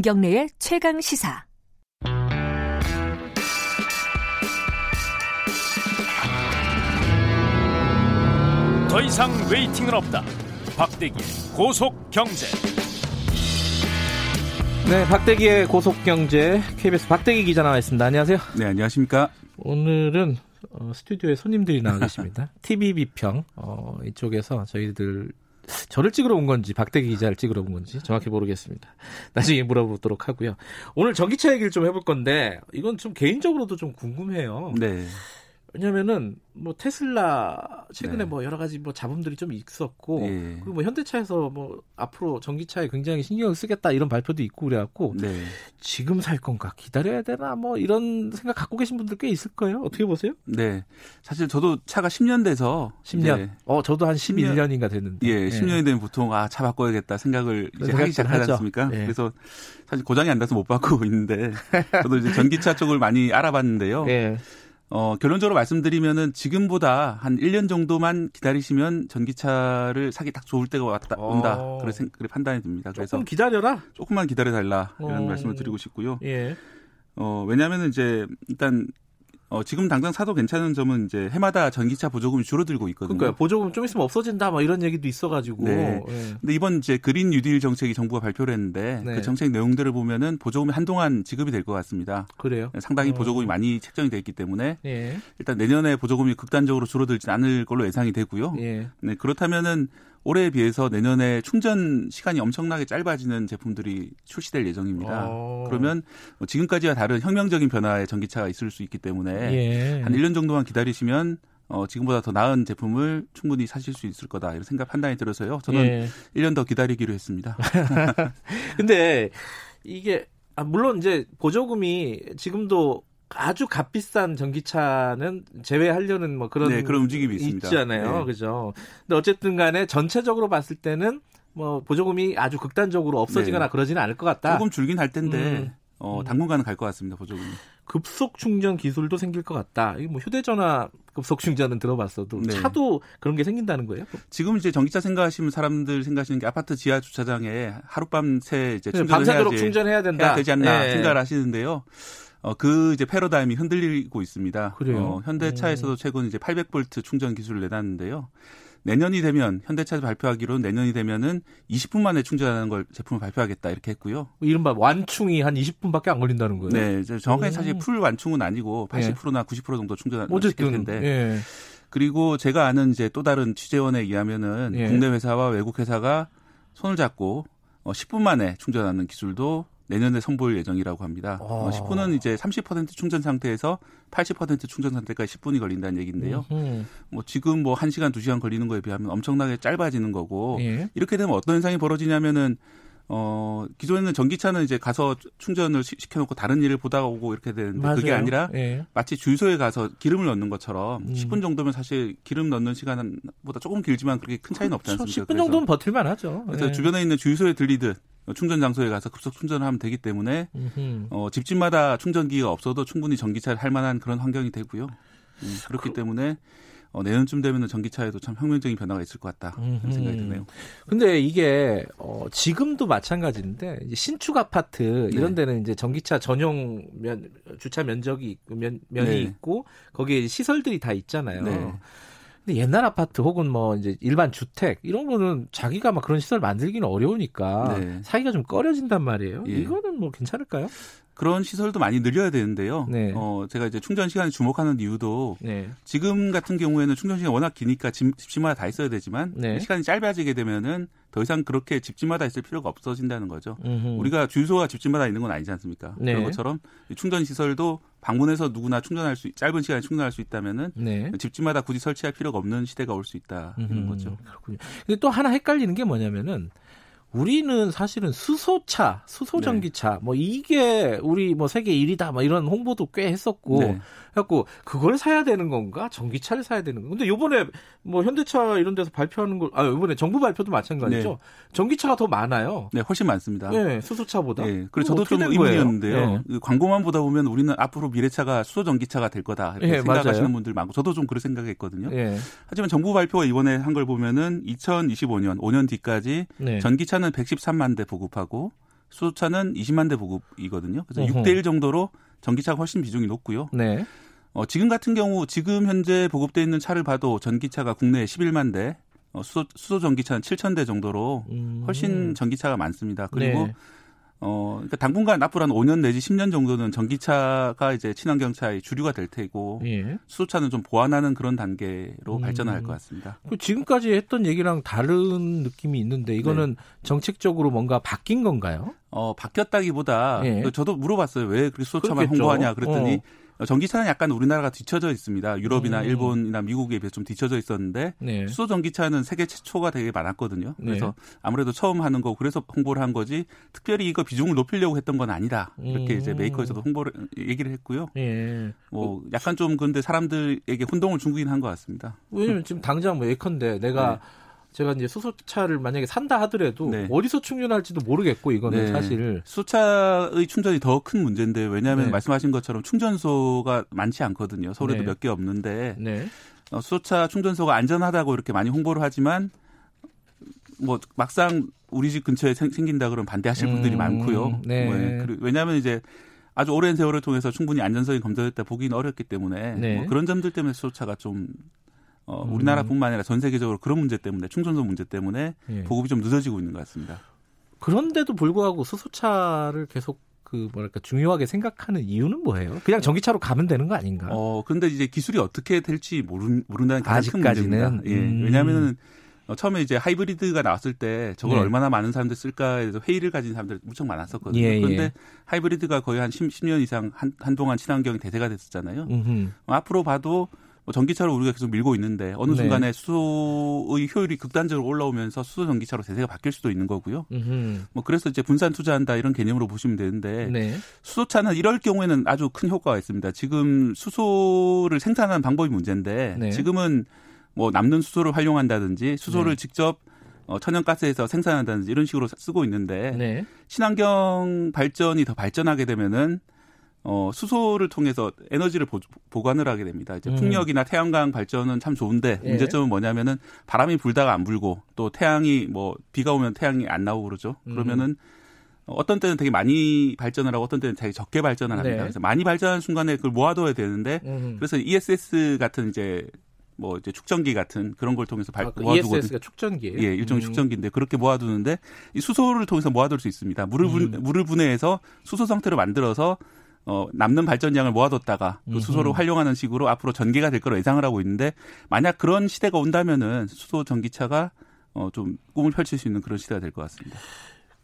김경래의 최강 시사. 더 이상 웨이팅은 없다. 박대기의 고속 경제. 네, 박대기의 고속 경제 KBS 박대기 기자 나와 있습니다. 안녕하세요. 네, 안녕하십니까? 오늘은 어, 스튜디오에 손님들이 나와 계십니다. TV 비평 어, 이쪽에서 저희들 저를 찍으러 온 건지 박대기 기자를 찍으러 온 건지 정확히 모르겠습니다. 나중에 물어보도록 하고요. 오늘 전기차 얘기를 좀 해볼 건데 이건 좀 개인적으로도 좀 궁금해요. 네. 왜냐면은 뭐 테슬라 최근에 네. 뭐 여러 가지 뭐 잡음들이 좀 있었고 예. 그리고 뭐 현대차에서 뭐 앞으로 전기차에 굉장히 신경을 쓰겠다 이런 발표도 있고 그래갖고 네. 지금 살 건가 기다려야 되나 뭐 이런 생각 갖고 계신 분들 꽤 있을 거예요. 어떻게 보세요? 네. 사실 저도 차가 10년 돼서 10년. 이제 어 저도 한 10년. 11년 인가 됐는데. 예, 10년이 되면 보통 아, 차 바꿔야겠다 생각을 이제 하기 시작하지 하죠. 않습니까? 예. 그래서 사실 고장이 안 나서 못 바꾸고 있는데 저도 이제 전기차 쪽을 많이 알아봤는데요. 예. 어, 결론적으로 말씀드리면은 지금보다 한 1년 정도만 기다리시면 전기차를 사기 딱 좋을 때가 왔다 온다. 어. 그래 생 그래 판단이 듭니다. 그래서 조금 기다려라. 조금만 기다려 달라 이런 어. 말씀을 드리고 싶고요. 예. 어, 왜냐면은 이제 일단 어, 지금 당장 사도 괜찮은 점은 이제 해마다 전기차 보조금이 줄어들고 있거든요. 그러니까 보조금 좀 있으면 없어진다 뭐 이런 얘기도 있어가지고. 네. 예. 근데 이번 이제 그린 뉴딜 정책이 정부가 발표를 했는데 네. 그 정책 내용들을 보면은 보조금이 한동안 지급이 될 것 같습니다. 그래요. 상당히 어. 보조금이 많이 책정이 돼 있기 때문에 예. 일단 내년에 보조금이 극단적으로 줄어들지 않을 걸로 예상이 되고요. 예. 네, 그렇다면은 올해에 비해서 내년에 충전 시간이 엄청나게 짧아지는 제품들이 출시될 예정입니다. 어. 그러면 뭐 지금까지와 다른 혁명적인 변화의 전기차가 있을 수 있기 때문에 예. 한 1년 정도만 기다리시면 어, 지금보다 더 나은 제품을 충분히 사실 수 있을 거다 이런 생각 판단이 들어서요. 저는 예. 1년 더 기다리기로 했습니다. 근데 이게 아, 물론 이제 보조금이 지금도 아주 값비싼 전기차는 제외하려는 뭐 그런 네, 그런 움직임이 있습니다. 있잖아요. 네. 그죠? 근데 어쨌든 간에 전체적으로 봤을 때는 뭐 보조금이 아주 극단적으로 없어지거나 네. 그러지는 않을 것 같다. 조금 줄긴 할 텐데 음. 어, 음. 당분간은 갈 것 같습니다. 보조금이. 급속 충전 기술도 생길 것 같다. 이거 뭐 휴대전화 급속 충전은 들어봤어도 네. 차도 그런 게 생긴다는 거예요? 지금 이제 전기차 생각하시면 사람들 생각하시는 게 아파트 지하 주차장에 하룻밤 새 이제 충전을 밤새도록 해야지 충전해야 된다. 해야 되지 않나 예. 생각을 하시는데요. 어, 그 이제 패러다임이 흔들리고 있습니다. 그래요? 어, 현대차에서도 최근 이제 800V 충전 기술을 내놨는데요. 내년이 되면 현대차에서 발표하기로는 내년이 되면은 20분 만에 충전하는 걸 제품을 발표하겠다 이렇게 했고요. 이른바 완충이 한 20분밖에 안 걸린다는 거예요. 네, 정확하게 오. 사실 풀 완충은 아니고 80%나 90% 정도 충전할 어쨌든 텐데. 예. 그리고 제가 아는 이제 또 다른 취재원에 의하면은 예. 국내 회사와 외국 회사가 손을 잡고 어, 10분 만에 충전하는 기술도 내년에 선보일 예정이라고 합니다. 어, 아. 10분은 이제 30% 충전 상태에서 80% 충전 상태까지 10분이 걸린다는 얘기인데요. 음. 뭐 지금 뭐 1시간, 2시간 걸리는 거에 비하면 엄청나게 짧아지는 거고 예. 이렇게 되면 어떤 현상이 벌어지냐면은 어 기존에는 전기차는 이제 가서 충전을 시- 시켜놓고 다른 일을 보다가 오고 이렇게 되는데 그게 맞아요. 아니라 예. 마치 주유소에 가서 기름을 넣는 것처럼 음. 10분 정도면 사실 기름 넣는 시간보다 조금 길지만 그렇게 큰 차이는 없지 그렇죠. 않습니까? 10분 정도는 버틸만 하죠. 그래서 예. 주변에 있는 주유소에 들리듯 충전 장소에 가서 급속 충전을 하면 되기 때문에 음흠. 어, 집집마다 충전기가 없어도 충분히 전기차를 할 만한 그런 환경이 되고요. 음, 그렇기 때문에 어, 내년쯤 되면 전기차에도 참 혁명적인 변화가 있을 것 같다 그런. 생각이 드네요. 근데 이게 어, 지금도 마찬가지인데 신축 아파트 이런 네. 데는 이제 전기차 전용 면 주차 면적이 있고 면, 면이 네. 있고 거기에 시설들이 다 있잖아요. 네. 근데 옛날 아파트 혹은 뭐 이제 일반 주택 이런 거는 자기가 막 그런 시설 만들기는 어려우니까 네. 사기가 좀 꺼려진단 말이에요. 예. 이거는 뭐 괜찮을까요? 그런 시설도 많이 늘려야 되는데요. 네. 어, 제가 이제 충전 시간에 주목하는 이유도 네. 지금 같은 경우에는 충전 시간이 워낙 기니까 집, 집집마다 다 있어야 되지만 네. 시간이 짧아지게 되면은 더 이상 그렇게 집집마다 있을 필요가 없어진다는 거죠. 음흠. 우리가 주유소가 집집마다 있는 건 아니지 않습니까? 네. 그런 것처럼 이 충전 시설도 방문해서 누구나 충전할 수 있- 짧은 시간에 충전할 수 있다면은 네. 집집마다 굳이 설치할 필요가 없는 시대가 올 수 있다 이런. 거죠. 그렇군요. 근데 또 하나 헷갈리는 게 뭐냐면은 우리는 사실은 수소차, 수소 네. 전기차, 뭐 이게 우리 뭐 세계 1위다, 뭐 이런 홍보도 꽤 했었고, 네. 해갖고 그걸 사야 되는 건가, 전기차를 사야 되는 건가. 근데 요번에 뭐 현대차 이런 데서 발표하는 걸, 아 요번에 정부 발표도 마찬가지죠. 네. 전기차가 더 많아요. 네, 훨씬 많습니다. 네, 수소차보다. 예, 그리고 저도 좀? 의문이었는데요. 네. 그 광고만 보다 보면 우리는 앞으로 미래차가 수소 전기차가 될 거다 이렇게 예, 생각하시는 맞아요. 분들 많고 저도 좀 그렇게 생각했거든요. 예, 하지만 정부 발표가 이번에 한 걸 보면은 2025년 5년 뒤까지 네. 전기차 는 113만 대 보급하고 수소차는 20만 대 보급이거든요. 그래서 어허. 6대 1 정도로 전기차가 훨씬 비중이 높고요. 네. 어, 지금 같은 경우 지금 현재 보급돼 있는 차를 봐도 전기차가 국내에 11만 대, 어, 수소, 수소 전기차는 7천 대 정도로 음. 훨씬 전기차가 많습니다. 그리고 네. 어, 그러니까 당분간 앞으로 한 5년 내지 10년 정도는 전기차가 이제 친환경차의 주류가 될 테고 예. 수소차는 좀 보완하는 그런 단계로 음. 발전할 것 같습니다. 그 지금까지 했던 얘기랑 다른 느낌이 있는데 이거는 네. 정책적으로 뭔가 바뀐 건가요? 어, 바뀌었다기보다 예. 그 저도 물어봤어요. 왜 그렇게 수소차만 그렇겠죠. 홍보하냐 그랬더니 어, 전기차는 약간 우리나라가 뒤쳐져 있습니다. 유럽이나 음. 일본이나 미국에 비해서 좀 뒤쳐져 있었는데 네. 수소 전기차는 세계 최초가 되게 많았거든요. 네. 그래서 아무래도 처음 하는 거고 그래서 홍보를 한 거지 특별히 이거 비중을 높이려고 했던 건 아니다. 이렇게 음. 이제 메이커에서도 홍보를 얘기를 했고요. 예. 뭐 약간 좀 근데 사람들에게 혼동을 주긴 한것 같습니다. 왜냐면 지금 당장 뭐 예컨대 내가 네. 제가 이제 수소차를 만약에 산다 하더라도 네. 어디서 충전할지도 모르겠고 이거는 네. 사실 수차의 충전이 더 큰 문제인데 왜냐하면 네. 말씀하신 것처럼 충전소가 많지 않거든요. 서울에도 네. 몇개 없는데 네. 어, 수소차 충전소가 안전하다고 이렇게 많이 홍보를 하지만 뭐 막상 우리 집 근처에 생, 긴다 그러면 반대하실 음, 분들이 많고요. 네. 그리고 왜냐하면 이제 아주 오랜 세월을 통해서 충분히 안전성이 검토됐다 보기는 어렵기 때문에 네. 뭐 그런 점들 때문에 수소차가 좀 어, 음. 우리나라뿐만 아니라 전 세계적으로 그런 문제 때문에 충전소 문제 때문에 예. 보급이 좀 늦어지고 있는 것 같습니다. 그런데도 불구하고 수소차를 계속 그 뭐랄까 중요하게 생각하는 이유는 뭐예요? 그냥 전기차로 가면 되는 거 아닌가? 어, 근데 이제 기술이 어떻게 될지 모르, 모른다는 게 가장 큰 아직까지는? 문제입니다. 예. 음. 왜냐하면은 어, 처음에 이제 하이브리드가 나왔을 때 저걸 네. 얼마나 많은 사람들 쓸까에 대해서 회의를 가진 사람들 무척 많았었거든요. 예, 예. 그런데 하이브리드가 거의 한 10, 년 이상 한, 한동안 친환경이 대세가 됐었잖아요. 음흠. 어, 앞으로 봐도 뭐 전기차로 우리가 계속 밀고 있는데 어느 네. 순간에 수소의 효율이 극단적으로 올라오면서 수소 전기차로 대세가 바뀔 수도 있는 거고요. 음흠. 뭐 그래서 이제 분산 투자한다 이런 개념으로 보시면 되는데 네. 수소차는 이럴 경우에는 아주 큰 효과가 있습니다. 지금 수소를 생산하는 방법이 문제인데 네. 지금은 뭐 남는 수소를 활용한다든지 수소를 네. 직접 어, 천연가스에서 생산한다든지 이런 식으로 쓰고 있는데 네. 친환경 발전이 더 발전하게 되면은 어, 수소를 통해서 에너지를 보, 보관을 하게 됩니다. 이제 음. 풍력이나 태양광 발전은 참 좋은데 예. 문제점은 뭐냐면은 바람이 불다가 안 불고 또 태양이 뭐 비가 오면 태양이 안 나오고 그러죠. 음. 그러면은 어떤 때는 되게 많이 발전을 하고 어떤 때는 되게 적게 발전을 합니다. 네. 그래서 많이 발전하는 순간에 그걸 모아둬야 되는데 음흠. 그래서 ESS 같은 이제 뭐 이제 축전기 같은 그런 걸 통해서 발, 아, 그 모아두거든요. ESS가 축전기예요. 예, 일종의 음. 축전기인데 그렇게 모아두는데 이 수소를 통해서 모아둘 수 있습니다. 물을 분, 음. 물을 분해해서 수소 상태로 만들어서 어, 남는 발전량을 모아뒀다가 그 수소를. 활용하는 식으로 앞으로 전개가 될 거로 예상을 하고 있는데 만약 그런 시대가 온다면은 수소 전기차가 어, 좀 꿈을 펼칠 수 있는 그런 시대가 될 것 같습니다.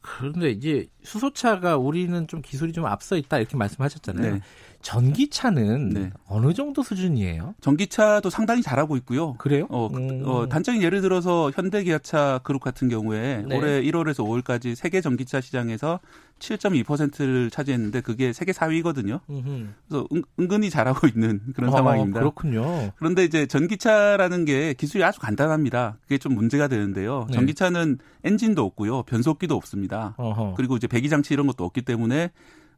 그런데 이제 수소차가 우리는 좀 기술이 좀 앞서 있다 이렇게 말씀하셨잖아요. 네. 전기차는 네. 어느 정도 수준이에요? 전기차도 상당히 잘하고 있고요. 그래요? 어, 그- 음. 어, 단적인 예를 들어서 현대기아차 그룹 같은 경우에 네. 올해 1월에서 5월까지 세계 전기차 시장에서 7.2%를 차지했는데 그게 세계 4위거든요. 음흠. 그래서 은, 은근히 잘하고 있는 그런 어, 상황입니다. 그렇군요. 그런데 이제 전기차라는 게 기술이 아주 간단합니다. 그게 좀 문제가 되는데요. 네. 전기차는 엔진도 없고요. 변속기도 없습니다. 어허. 그리고 이제 배기 장치 이런 것도 없기 때문에 어,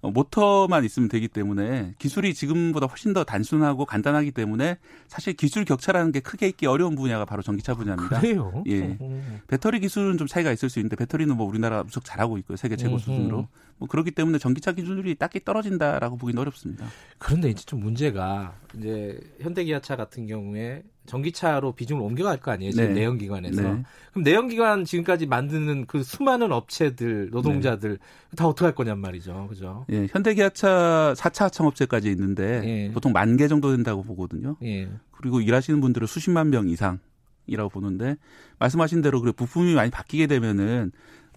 모터만 있으면 되기 때문에 기술이 지금보다 훨씬 더 단순하고 간단하기 때문에 사실 기술 격차라는 게 크게 있기 어려운 분야가 바로 전기차 분야입니다. 그래요? 예. 음. 배터리 기술은 좀 차이가 있을 수 있는데 배터리는 뭐 우리나라가 무척 잘하고 있고요. 세계 최고 음흠. 수준으로. 뭐 그렇기 때문에 전기차 기술이 딱히 떨어진다라고 보기는 어렵습니다. 그런데 이제 좀 문제가 이제 현대기아차 같은 경우에 전기차로 비중을 옮겨갈 거 아니에요? 지금 네. 내연기관에서. 네. 그럼 내연기관 지금까지 만드는 그 수많은 업체들, 노동자들 네. 다 어떻게 할 거냔 말이죠. 그죠? 예, 현대기아차 4차 하청업체까지 있는데 예. 보통 만 개 정도 된다고 보거든요. 예. 그리고 일하시는 분들은 수십만 명 이상이라고 보는데 말씀하신 대로 그 부품이 많이 바뀌게 되면은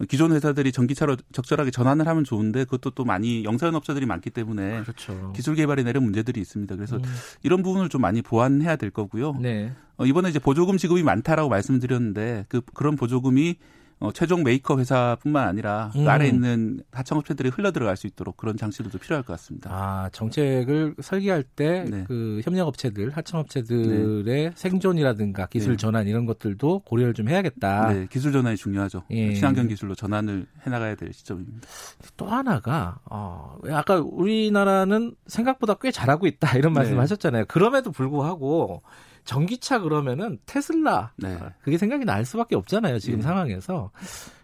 기존 회사들이 전기차로 적절하게 전환을 하면 좋은데 그것도 또 많이 영세한 업체들이 많기 때문에 그렇죠. 기술 개발에 내는 문제들이 있습니다. 그래서 음. 이런 부분을 좀 많이 보완해야 될 거고요. 네. 어, 이번에 이제 보조금 지급이 많다라고 말씀드렸는데 그 그런 보조금이 어, 최종 메이커 회사뿐만 아니라 음. 그 아래 있는 하청업체들이 흘러 들어갈 수 있도록 그런 장치들도 필요할 것 같습니다. 아, 정책을 설계할 때 네. 그 협력업체들, 하청업체들의 생존이라든가 기술 네. 전환 이런 것들도 고려를 좀 해야겠다. 네, 기술 전환이 중요하죠. 예. 친환경 기술로 전환을 해나가야 될 시점입니다. 또 하나가 어, 아까 우리나라는 생각보다 꽤 잘하고 있다 이런 네. 말씀하셨잖아요. 그럼에도 불구하고 전기차 그러면은 테슬라 네. 그게 생각이 날 수밖에 없잖아요. 지금 네. 상황에서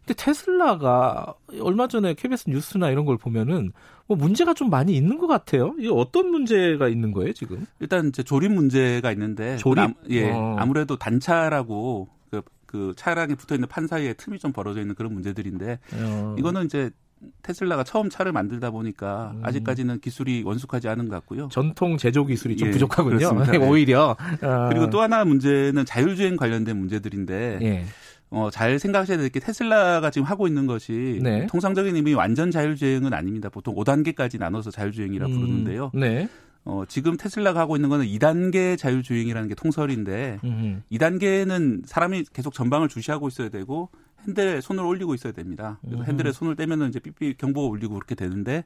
근데 테슬라가 얼마 전에 KBS 뉴스나 이런 걸 보면은 뭐 문제가 좀 많이 있는 것 같아요. 이게 어떤 문제가 있는 거예요, 지금? 일단 이제 조립 문제가 있는데 조립? 아, 예. 어. 아무래도 단차라고 그, 그 차량에 붙어 있는 판 사이에 틈이 좀 벌어져 있는 그런 문제들인데 어. 이거는 이제 테슬라가 처음 차를 만들다 보니까 음. 아직까지는 기술이 원숙하지 않은 것 같고요. 전통 제조 기술이 좀 예, 부족하군요. 네. 오히려. 어. 그리고 또 하나 문제는 자율주행 관련된 문제들인데 예. 어, 잘 생각하셔야 될 게 테슬라가 지금 하고 있는 것이 네. 통상적인 의미 완전 자율주행은 아닙니다. 보통 5단계까지 나눠서 자율주행이라 음, 부르는데요. 네. 어, 지금 테슬라가 하고 있는 거는 2단계 자율주행이라는 게 통설인데 음. 2단계는 사람이 계속 전방을 주시하고 있어야 되고 핸들에 손을 올리고 있어야 됩니다. 그래서 음. 핸들에 손을 떼면은 이제 삐삐 경보가 울리고 그렇게 되는데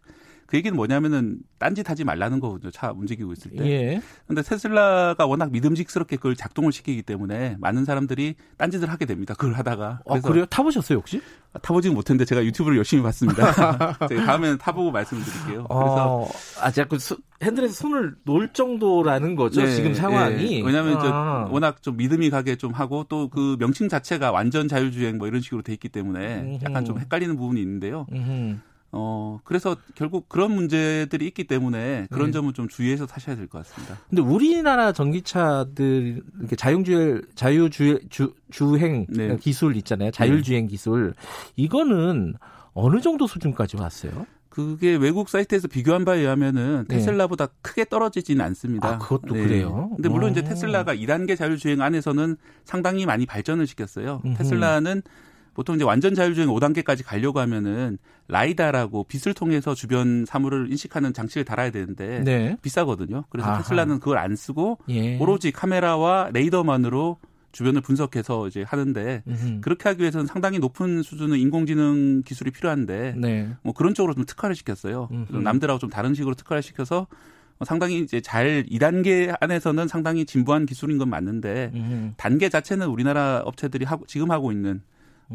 그 얘기는 뭐냐면은 딴짓 하지 말라는 거거든요. 차 움직이고 있을 때. 예. 근데 테슬라가 워낙 믿음직스럽게 그걸 작동을 시키기 때문에 많은 사람들이 딴짓을 하게 됩니다. 그걸 하다가. 아, 그래요? 타보셨어요, 혹시? 타보지는 못했는데 제가 유튜브를 열심히 봤습니다. 제가 다음에는 타보고 말씀을 드릴게요. 그래서 어, 아, 자꾸 수- 핸들에서 손을 놓을 정도라는 거죠, 네, 지금 상황이. 예. 왜냐하면 아. 워낙 좀 믿음이 가게 좀 하고 또 그 명칭 자체가 완전 자율주행 뭐 이런 식으로 돼 있기 때문에 약간 좀 음흠. 헷갈리는 부분이 있는데요. 음흠. 어 그래서 결국 그런 문제들이 있기 때문에 그런 네. 점은 좀 주의해서 타셔야 될 것 같습니다. 근데 우리나라 전기차들 이렇게 자율주행 자유주 주, 주행 네. 기술 있잖아요. 자율주행 기술 이거는 어느 정도 수준까지 왔어요? 그게 외국 사이트에서 비교한 바에 의하면은 네. 테슬라보다 크게 떨어지지는 않습니다. 네. 아, 그것도 그래요? 근데 물론 이제 오. 테슬라가 2단계 자율주행 안에서는 상당히 많이 발전을 시켰어요. 음흠. 테슬라는 보통 이제 완전 자율주행 5단계까지 가려고 하면은 라이다라고 빛을 통해서 주변 사물을 인식하는 장치를 달아야 되는데 네. 비싸거든요. 그래서 아하. 테슬라는 그걸 안 쓰고 예. 오로지 카메라와 레이더만으로 주변을 분석해서 이제 하는데 음흠. 그렇게 하기 위해서는 상당히 높은 수준의 인공지능 기술이 필요한데 네. 뭐 그런 쪽으로 좀 특화를 시켰어요. 남들하고 좀 다른 식으로 특화를 시켜서 어, 상당히 이제 잘 2단계 안에서는 상당히 진부한 기술인 건 맞는데 음흠. 단계 자체는 우리나라 업체들이 하고 지금 하고 있는 음.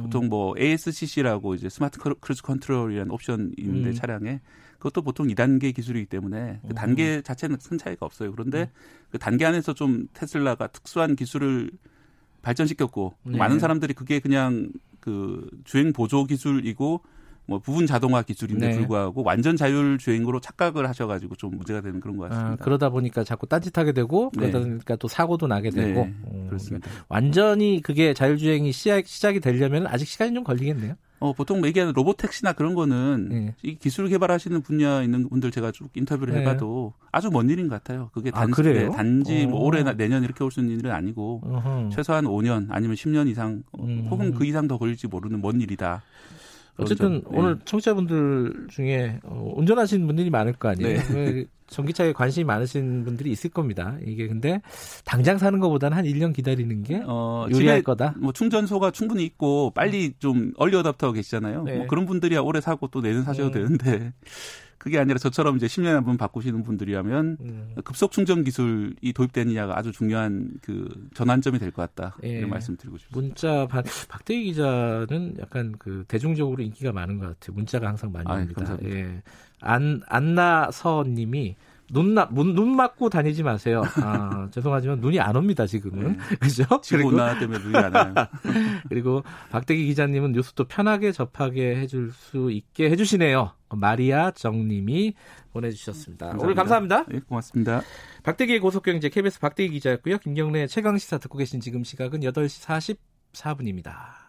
보통 뭐 ASCC라고 이제 스마트 크루- 크루즈 컨트롤이라는 옵션이 있는데 음. 차량에 그것도 보통 2단계 기술이기 때문에 그 음. 단계 자체는 큰 차이가 없어요. 그런데 그 단계 안에서 좀 테슬라가 특수한 기술을 발전시켰고 네. 많은 사람들이 그게 그냥 그 주행 보조 기술이고 뭐 부분 자동화 기술인데 네. 불구하고 완전 자율 주행으로 착각을 하셔가지고 좀 문제가 되는 그런 것 아, 같습니다. 그러다 보니까 자꾸 딴짓하게 되고 네. 그러다 보니까 또 사고도 나게 되고 네, 어, 그렇습니다. 완전히 그게 자율주행이 시작, 시작이 되려면 아직 시간이 좀 걸리겠네요. 어, 보통 얘기하는 로보택시나 그런 거는 네. 이 기술 개발하시는 분야 있는 분들 제가 쭉 인터뷰를 네. 해봐도 아주 먼 일인 것 같아요. 그게 아, 단, 그래요? 네, 단지 뭐 어. 올해 내년 이렇게 올 수 있는 일은 아니고 어허. 최소한 5년 아니면 10년 이상 어, 음. 혹은 그 이상 더 걸릴지 모르는 먼 일이다. 그런 어쨌든 점, 네. 오늘 청취자분들 중에 어, 운전하시는 분들이 많을 거 아니에요. 네. 왜 전기차에 관심이 많으신 분들이 있을 겁니다. 이게 근데 당장 사는 것보다는 한 1년 기다리는 게 어, 유리할 거다. 뭐 충전소가 충분히 있고 빨리 좀 얼리 어답터가 계시잖아요. 네. 뭐 그런 분들이야 오래 사고 또 내년 사셔도 음. 되는데 그게 아니라 저처럼 이제 10년에 한 번 바꾸시는 분들이라면 음. 급속 충전 기술이 도입되느냐가 아주 중요한 그 전환점이 될 것 같다. 예. 이런 말씀 드리고 싶습니다. 문자 박, 박대기 기자는 약간 그 대중적으로 인기가 많은 것 같아요. 문자가 항상 많이 옵니다. 예. 안 안나서 님이 눈, 나, 눈 맞고 다니지 마세요. 아, 죄송하지만 눈이 안 옵니다, 지금은. 그죠? 지구 그리고, 온난화 때문에 눈이 안 와요. 그리고 박대기 기자님은 뉴스도 편하게 접하게 해줄 수 있게 해주시네요. 마리아 정님이 보내주셨습니다. 오늘 감사합니다. 네, 고맙습니다. 박대기의 고속경제 KBS 박대기 기자였고요. 김경래 최강시사 듣고 계신 지금 시각은 8시 44분입니다.